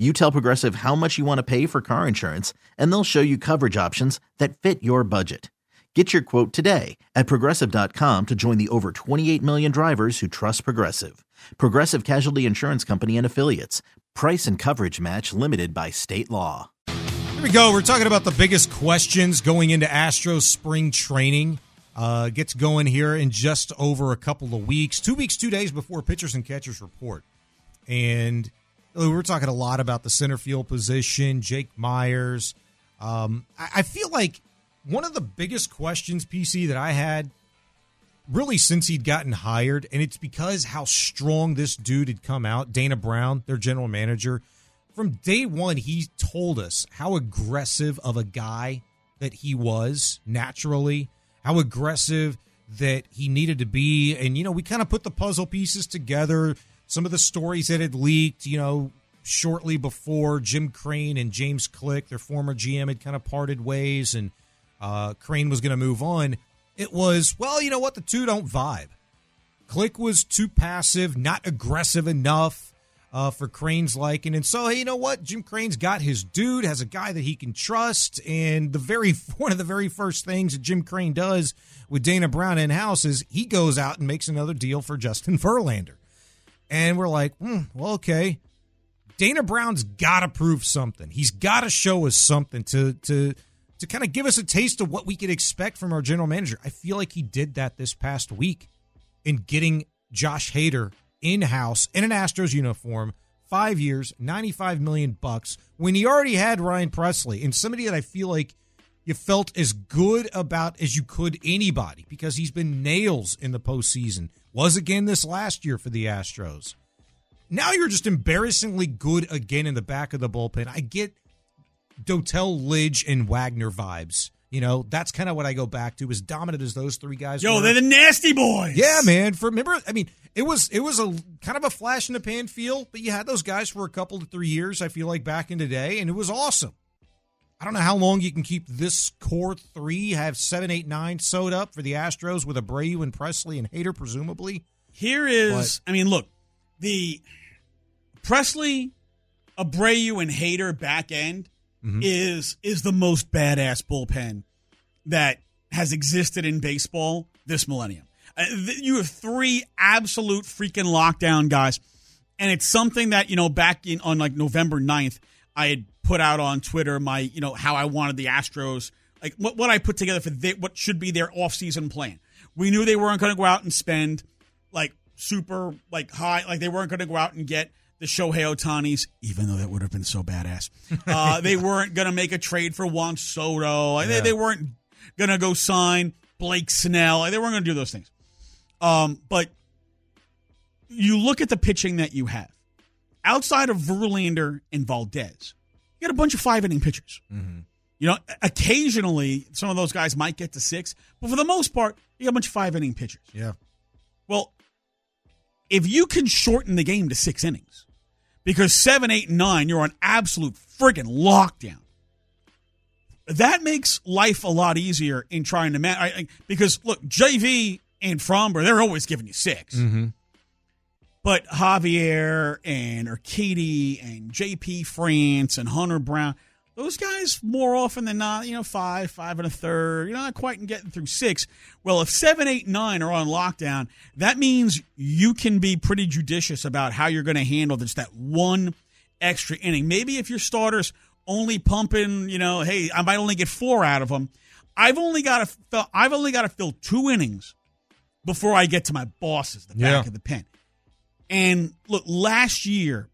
You tell Progressive how much you want to pay for car insurance, and they'll show you coverage options that fit your budget. Get your quote today at progressive.com to join the over 28 million drivers who trust Progressive. Progressive Casualty Insurance Company and Affiliates. Price and coverage match limited by state law. Here we go. We're talking about the biggest questions going into Astros spring training. Uh, gets going here in just over a couple of weeks, two weeks, two days before pitchers and catchers report. And we were talking a lot about the center field position, Jake Meyers. Um, I, I feel like one of the biggest questions, PC, that I had really since he'd gotten hired, and it's because how strong this dude had come out. Dana Brown, their general manager, from day one, he told us how aggressive of a guy that he was naturally, how aggressive that he needed to be. And, you know, we kind of put the puzzle pieces together some of the stories that had leaked, you know, shortly before Jim Crane and James Click, their former GM, had kind of parted ways and uh, Crane was going to move on. It was, well, you know what? The two don't vibe. Click was too passive, not aggressive enough uh, for Crane's liking. And so, hey, you know what? Jim Crane's got his dude, has a guy that he can trust. And the very one of the very first things that Jim Crane does with Dana Brown in house is he goes out and makes another deal for Justin Verlander. And we're like, hmm, well, okay. Dana Brown's got to prove something. He's got to show us something to to to kind of give us a taste of what we could expect from our general manager. I feel like he did that this past week in getting Josh Hader in house in an Astros uniform, five years, ninety five million bucks, when he already had Ryan Pressly and somebody that I feel like you felt as good about as you could anybody because he's been nails in the postseason. Was again this last year for the Astros. Now you're just embarrassingly good again in the back of the bullpen. I get Dotel, Lidge, and Wagner vibes. You know, that's kind of what I go back to. As dominant as those three guys Yo, were. they're the nasty boys. Yeah, man. For remember, I mean, it was it was a kind of a flash in the pan feel, but you had those guys for a couple to three years. I feel like back in the day, and it was awesome. I don't know how long you can keep this core three, have seven, eight, nine sewed up for the Astros with Abreu and Pressly and Hader, presumably. Here is, I mean, look, the Pressly, Abreu, and Hader back end Mm-hmm. is is the most badass bullpen that has existed in baseball this millennium. Uh, th- you have three absolute freaking lockdown guys, and it's something that you know back in on like November 9th, I had put out on Twitter my you know how I wanted the Astros like what what I put together for the, what should be their offseason plan. We knew they weren't going to go out and spend like super like high like they weren't going to go out and get the Shohei Otanis, even though that would have been so badass. Uh, they weren't going to make a trade for Juan Soto. Like, They, they weren't going to go sign Blake Snell. Like, they weren't going to do those things. Um, but you look at the pitching that you have. Outside of Verlander and Valdez, you got a bunch of five inning pitchers. You know, occasionally some of those guys might get to six, but for the most part, you got a bunch of five inning pitchers. Yeah. Well, if you can shorten the game to six innings, because seven, eight, and nine, you're on absolute friggin' lockdown. That makes life a lot easier in trying to man. Because look, JV and Framber, they're always giving you 6 Mm-hmm. But Javier and Urquidy and JP France and Hunter Brown, those guys more often than not, you know, five, five and a third, you're not quite getting through six. Well, if seven, eight, nine are on lockdown, that means you can be pretty judicious about how you're going to handle this, that one extra inning. Maybe if your starters only pumping, you know, hey, I might only get four out of them. I've only got to, fill, I've only got to fill two innings before I get to my bosses, the back Yeah. of the pen. And look, last year,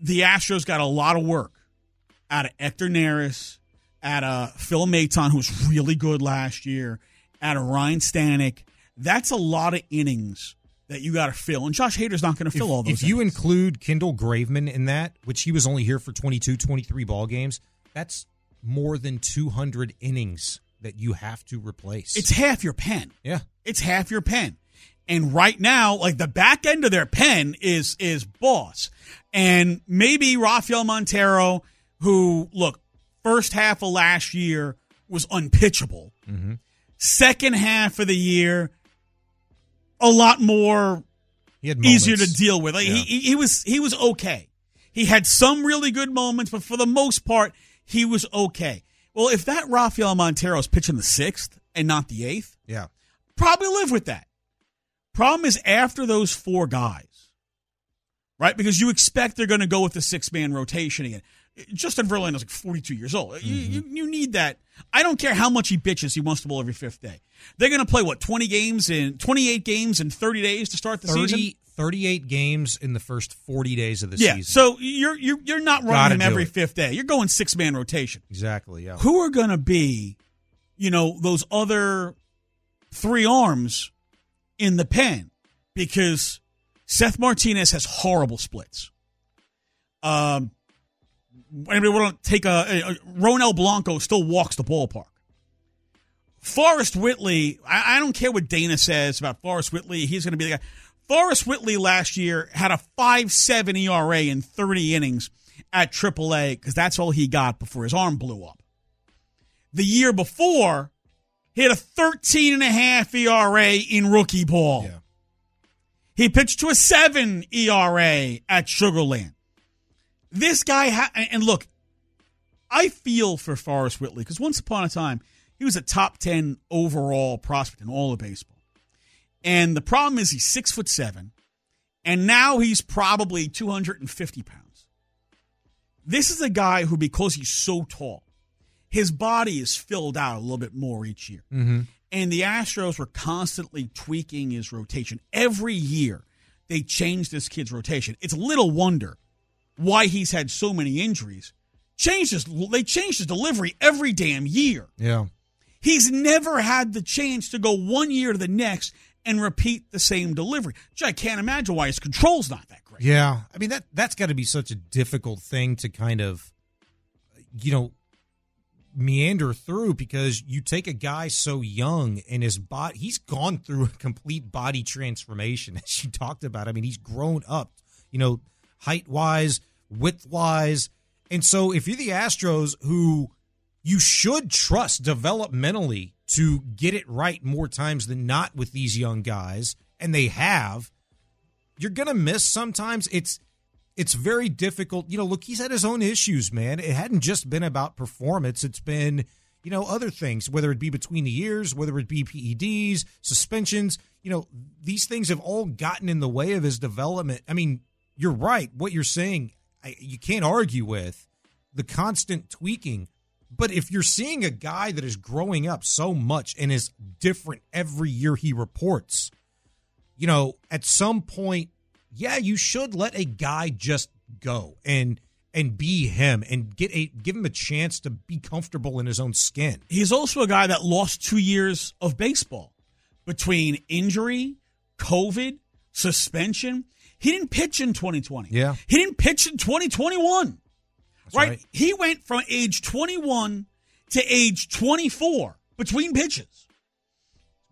the Astros got a lot of work out of Hector Neris, out of Phil Maton, who was really good last year, out of Ryne Stanek. That's a lot of innings that you got to fill. And Josh Hader's not going to fill if, all those. If you include Kendall Graveman in that, which he was only here for 22, 23 ball games, that's more than 200 innings that you have to replace. it's half your pen. yeah. It's half your pen. And right now, like the back end of their pen is is boss. And maybe Rafael Montero, who look, first half of last year was unpitchable. Mm-hmm. Second half of the year, a lot more He had easier to deal with. Like, Yeah. he, he he was he was okay. He had some really good moments, but for the most part, he was okay. Well, if that Rafael Montero is pitching the sixth and not the eighth, Yeah. probably live with that. Problem is after those four guys, right? Because you expect they're going to go with the six man rotation again. Justin Verlander's like 42 years old. You, mm-hmm. you, you need that. I don't care how much he bitches. He wants the ball every fifth day. They're going to play what 20 games in 28 games in 30 days to start the 30, season. 38 games in the first 40 days of the Yeah. season. So you're you're you're not running Gotta him every it. fifth day. You're going six man rotation. exactly. Yeah. who are going to be, you know, those other three arms in the pen? Because Seth Martinez has horrible splits. Um, anybody want to take a, a, Ronel Blanco still walks the ballpark. Forrest Whitley, I, I don't care what Dana says about Forrest Whitley. He's going to be the guy. Forrest Whitley last year had a 5-7 ERA in 30 innings at AAA because that's all he got before his arm blew up. The year before, he had a 13 and a half ERA in rookie ball. Yeah. He pitched to a 7 ERA at Sugarland. This guy, ha- and look, I feel for Forrest Whitley because once upon a time, he was a top 10 overall prospect in all of baseball. And the problem is he's six foot seven, and now he's probably 250 pounds. This is a guy who, because he's so tall, his body is filled out a little bit more each year. Mm-hmm. And the Astros were constantly tweaking his rotation. Every year, they changed this kid's rotation. It's little wonder why he's had so many injuries. Changed his, they changed his delivery every damn year. Yeah. He's never had the chance to go one year to the next and repeat the same delivery. Which I can't imagine why his control's not that great. Yeah. I mean that that's got to be such a difficult thing to kind of you know meander through because you take a guy so young and his body he's gone through a complete body transformation as you talked about. I mean, he's grown up, you know, height-wise, width-wise. And so if you're the Astros who you should trust developmentally to get it right more times than not with these young guys, and they have, you're gonna miss sometimes. It's it's very difficult. You know, look, he's had his own issues, man. It hadn't just been about performance. It's been, you know, other things, whether it be between the years, whether it be PEDs, suspensions, you know, these things have all gotten in the way of his development. I mean, you're right. What you're saying, I, you can't argue with the constant tweaking. But if you're seeing a guy that is growing up so much and is different every year he reports, you know, at some point, yeah, you should let a guy just go and and be him and get a give him a chance to be comfortable in his own skin. He's also a guy that lost two years of baseball between injury, COVID, suspension. He didn't pitch in 2020. Yeah. He didn't pitch in 2021. Right? right. He went from age 21 to age 24 between pitches.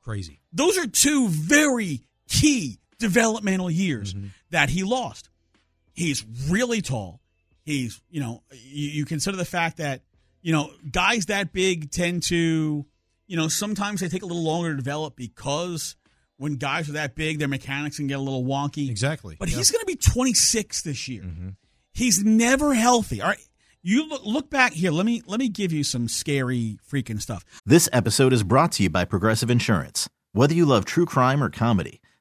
Crazy. Those are two very key developmental years mm-hmm. that he lost. He's really tall. He's, you know, you, you consider the fact that, you know, guys that big tend to, you know, sometimes they take a little longer to develop because when guys are that big, their mechanics can get a little wonky. Exactly. But Yeah. he's going to be 26 this year. Mm-hmm. He's never healthy. All right. You look, look back here. Let me let me give you some scary freaking stuff. This episode is brought to you by Progressive Insurance. Whether you love true crime or comedy,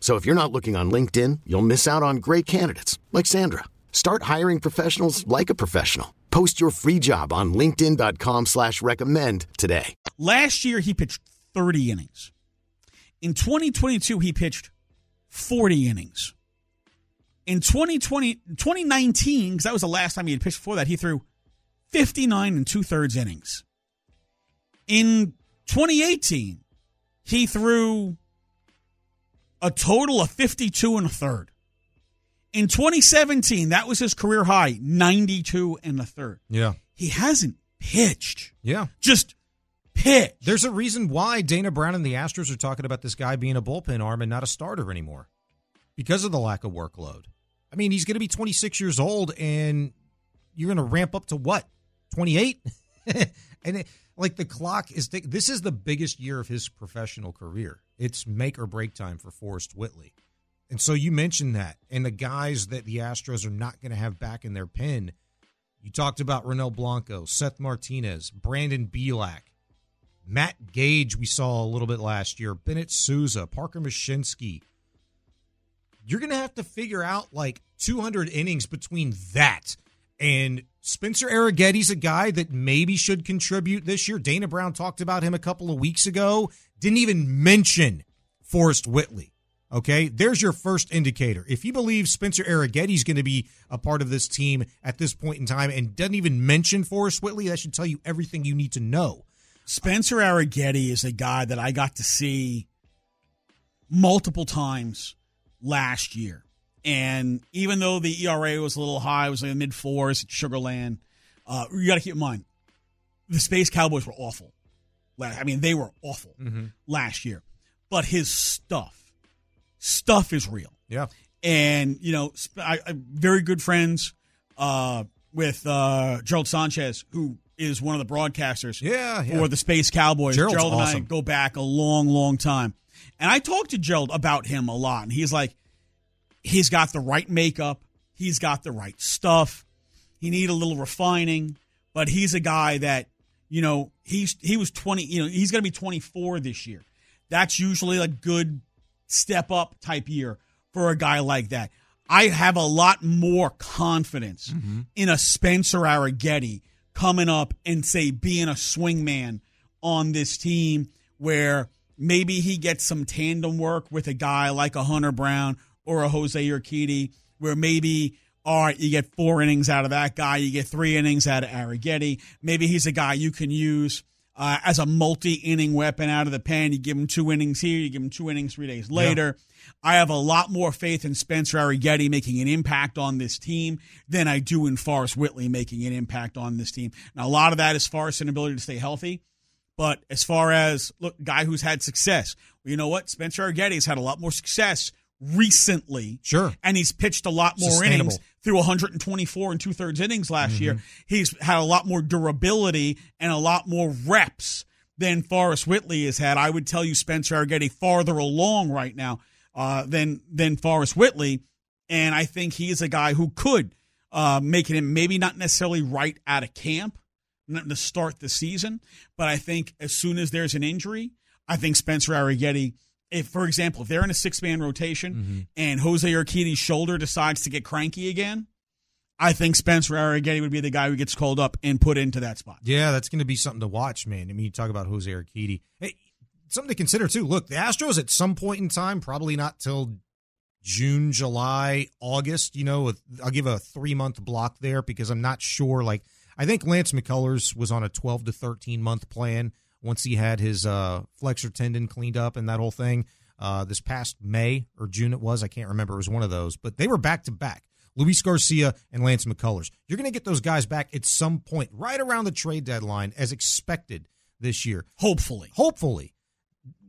So if you're not looking on LinkedIn, you'll miss out on great candidates like Sandra. Start hiring professionals like a professional. Post your free job on LinkedIn.com slash recommend today. Last year, he pitched 30 innings. In 2022, he pitched 40 innings. In 2020, 2019, because that was the last time he had pitched before that, he threw 59 and two thirds innings. In 2018, he threw a total of 52 and a third. In 2017, that was his career high, 92 and a third. Yeah. He hasn't pitched. Yeah. Just pitched. There's a reason why Dana Brown and the Astros are talking about this guy being a bullpen arm and not a starter anymore because of the lack of workload. I mean, he's going to be 26 years old and you're going to ramp up to what? 28? and it, like the clock is this is the biggest year of his professional career. It's make or break time for Forrest Whitley. And so you mentioned that. And the guys that the Astros are not going to have back in their pen. You talked about Ronel Blanco, Seth Martinez, Brandon Bielak, Matt Gage, we saw a little bit last year, Bennett Sousa, Parker Mushinski. You're going to have to figure out like 200 innings between that and Spencer Arrighetti's a guy that maybe should contribute this year. Dana Brown talked about him a couple of weeks ago. Didn't even mention Forrest Whitley. Okay, there's your first indicator. If you believe Spencer Arrighetti's going to be a part of this team at this point in time and doesn't even mention Forrest Whitley, that should tell you everything you need to know. Spencer Arrighetti is a guy that I got to see multiple times last year. And even though the ERA was a little high, it was like mid fours at Sugarland, uh, you got to keep in mind the Space Cowboys were awful. I mean, they were awful mm-hmm. last year. But his stuff, stuff is real. Yeah. And, you know, I, I very good friends uh, with uh, Gerald Sanchez, who is one of the broadcasters yeah, yeah. for the Space Cowboys. Gerald's Gerald and awesome. I go back a long, long time. And I talked to Gerald about him a lot. And he's like, he's got the right makeup, he's got the right stuff. He need a little refining, but he's a guy that you know he's he was 20 you know he's going to be 24 this year that's usually a good step up type year for a guy like that i have a lot more confidence mm-hmm. in a spencer arrighetti coming up and say being a swingman on this team where maybe he gets some tandem work with a guy like a hunter brown or a Jose Urquidy, where maybe all right, you get four innings out of that guy, you get three innings out of Arrighetti. Maybe he's a guy you can use uh, as a multi-inning weapon out of the pen. You give him two innings here, you give him two innings three days later. Yeah. I have a lot more faith in Spencer Arrighetti making an impact on this team than I do in Forrest Whitley making an impact on this team. Now, a lot of that is Forrest's inability to stay healthy. But as far as look, guy who's had success, well, you know what? Spencer Arrighetti's had a lot more success recently. Sure. And he's pitched a lot more innings through 124 and two thirds innings last mm-hmm. year. He's had a lot more durability and a lot more reps than Forrest Whitley has had. I would tell you Spencer Arrighetti farther along right now uh, than than Forrest Whitley. And I think he is a guy who could uh, make it maybe not necessarily right out of camp to start the season, but I think as soon as there's an injury, I think Spencer Arrighetti – if, for example, if they're in a six man rotation mm-hmm. and Jose Urquidy's shoulder decides to get cranky again, I think Spencer Arrighetti would be the guy who gets called up and put into that spot. Yeah, that's going to be something to watch, man. I mean, you talk about Jose Urquidy. Hey, something to consider too. Look, the Astros at some point in time, probably not till June, July, August. You know, I'll give a three month block there because I'm not sure. Like, I think Lance McCullers was on a 12 to 13 month plan once he had his uh, flexor tendon cleaned up and that whole thing. Uh, this past May or June, it was. I can't remember. It was one of those, but they were back to back. Luis Garcia and Lance McCullers. You're going to get those guys back at some point, right around the trade deadline, as expected this year. Hopefully. Hopefully.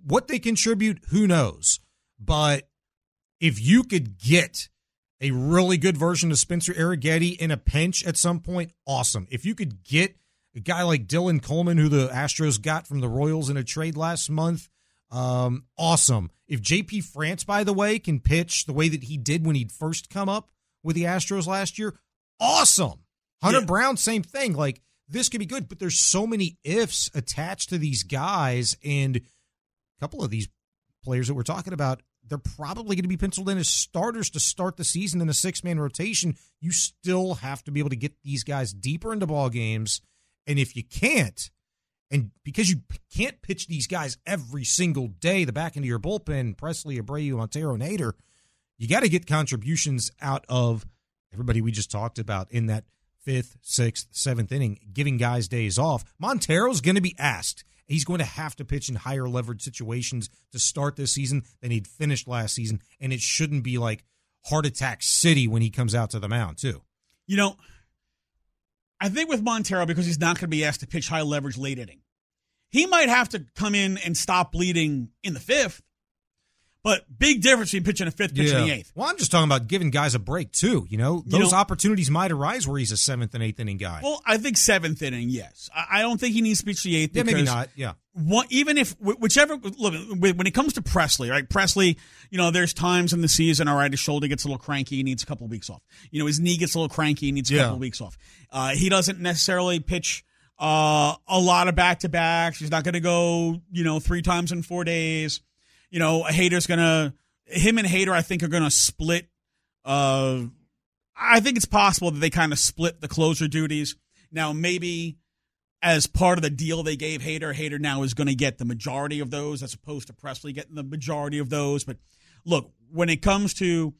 What they contribute, who knows? But if you could get a really good version of Spencer Arrighetti in a pinch at some point, awesome. If you could get a guy like Dylan Coleman, who the Astros got from the Royals in a trade last month, um, awesome. If JP France, by the way, can pitch the way that he did when he'd first come up with the Astros last year, awesome. Hunter yeah. Brown, same thing. Like this could be good, but there's so many ifs attached to these guys, and a couple of these players that we're talking about, they're probably going to be penciled in as starters to start the season in a six man rotation. You still have to be able to get these guys deeper into ball games, and if you can't, and because you can't pitch these guys every single day, the back end of your bullpen, Pressly, Abreu, Montero, Hader, you got to get contributions out of everybody we just talked about in that fifth, sixth, seventh inning, giving guys days off. Montero's going to be asked. He's going to have to pitch in higher leverage situations to start this season than he'd finished last season, and it shouldn't be like heart attack city when he comes out to the mound too. You know, I think with Montero because he's not going to be asked to pitch high leverage late inning, he might have to come in and stop bleeding in the fifth but big difference between pitching a fifth, pitching yeah. the eighth. Well, I'm just talking about giving guys a break too. You know, those you know, opportunities might arise where he's a seventh and eighth inning guy. Well, I think seventh inning, yes. I don't think he needs to pitch the eighth. Yeah, maybe not. Yeah. One, even if whichever look when it comes to Pressly, right? Pressly, you know, there's times in the season, all right, his shoulder gets a little cranky, he needs a couple of weeks off. You know, his knee gets a little cranky, he needs a yeah. couple of weeks off. Uh, he doesn't necessarily pitch uh, a lot of back to backs. He's not going to go, you know, three times in four days. You know, a Hader's going to him and Hader, I think, are to split. Uh, I think it's possible that they kind of split the closer duties. Now, maybe as part of the deal they gave Hader, Hader now is going to get the majority of those as opposed to Pressly getting the majority of those. But look, when it comes to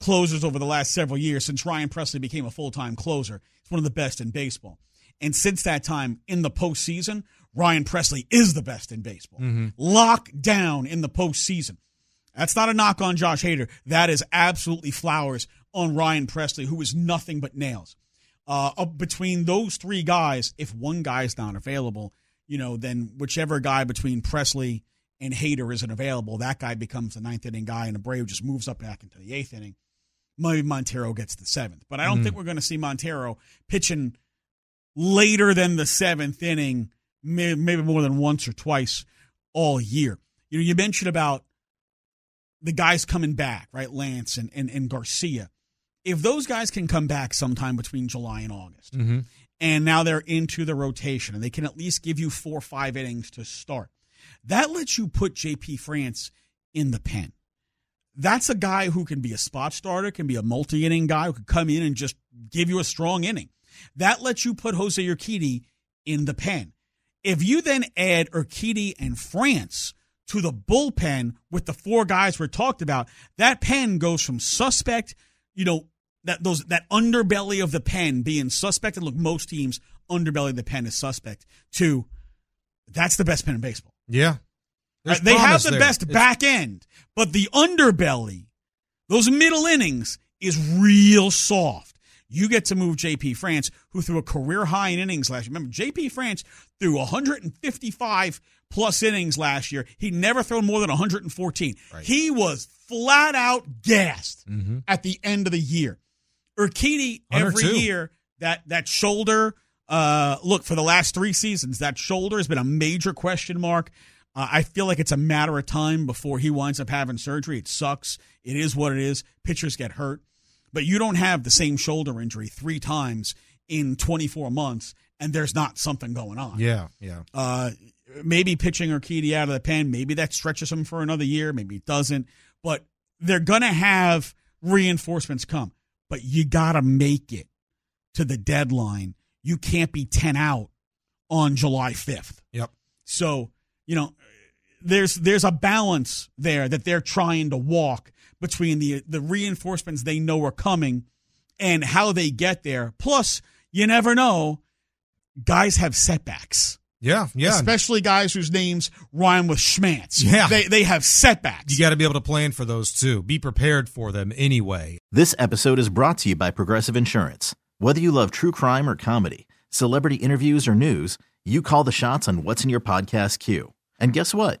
closers over the last several years, since Ryan Pressly became a full time closer, he's one of the best in baseball. And since that time in the postseason, Ryan Pressly is the best in baseball. Mm-hmm. Locked down in the postseason. That's not a knock on Josh Hader. That is absolutely flowers on Ryan Pressly, who is nothing but nails. Uh, between those three guys, if one guy is not available, you know, then whichever guy between Pressly and Hader isn't available, that guy becomes the ninth inning guy, and Abreu just moves up back into the eighth inning. Maybe Montero gets the seventh, but I don't mm. think we're going to see Montero pitching later than the seventh inning, maybe more than once or twice all year. You know, you mentioned about the guys coming back, right? Lance and, and, and Garcia. If those guys can come back sometime between July and August, mm-hmm. and now they're into the rotation and they can at least give you four or five innings to start, that lets you put JP France in the pen. That's a guy who can be a spot starter, can be a multi inning guy who could come in and just give you a strong inning. That lets you put Jose Urquidy in the pen. If you then add Urquidy and France, to the bullpen with the four guys we're talked about, that pen goes from suspect, you know, that those that underbelly of the pen being suspect. And look, most teams underbelly of the pen is suspect. To that's the best pen in baseball. Yeah, uh, right, they have the there. best it's... back end, but the underbelly, those middle innings, is real soft you get to move JP France, who threw a career high in innings last year. Remember, JP France threw 155 plus innings last year. He never thrown more than 114. Right. He was flat out gassed mm-hmm. at the end of the year. Urquidy every year that that shoulder. Uh, look for the last three seasons, that shoulder has been a major question mark. Uh, I feel like it's a matter of time before he winds up having surgery. It sucks. It is what it is. Pitchers get hurt, but you don't have the same shoulder injury three times in 24 months, and there's not something going on. Yeah, yeah. Uh, maybe pitching Urquidy out of the pen, maybe that stretches him for another year, maybe it doesn't. But they're going to have reinforcements come, but you got to make it to the deadline, you can't be 10 out on July 5th. Yep. So, you know, there's there's a balance there that they're trying to walk between the the reinforcements they know are coming and how they get there. Plus, you never know, guys have setbacks. Yeah, yeah. Especially guys whose names rhyme with Schmantz. Yeah. They they have setbacks. You got to be able to plan for those too. Be prepared for them anyway. This episode is brought to you by Progressive Insurance. Whether you love true crime or comedy, celebrity interviews or news, you call the shots on what's in your podcast queue. And guess what?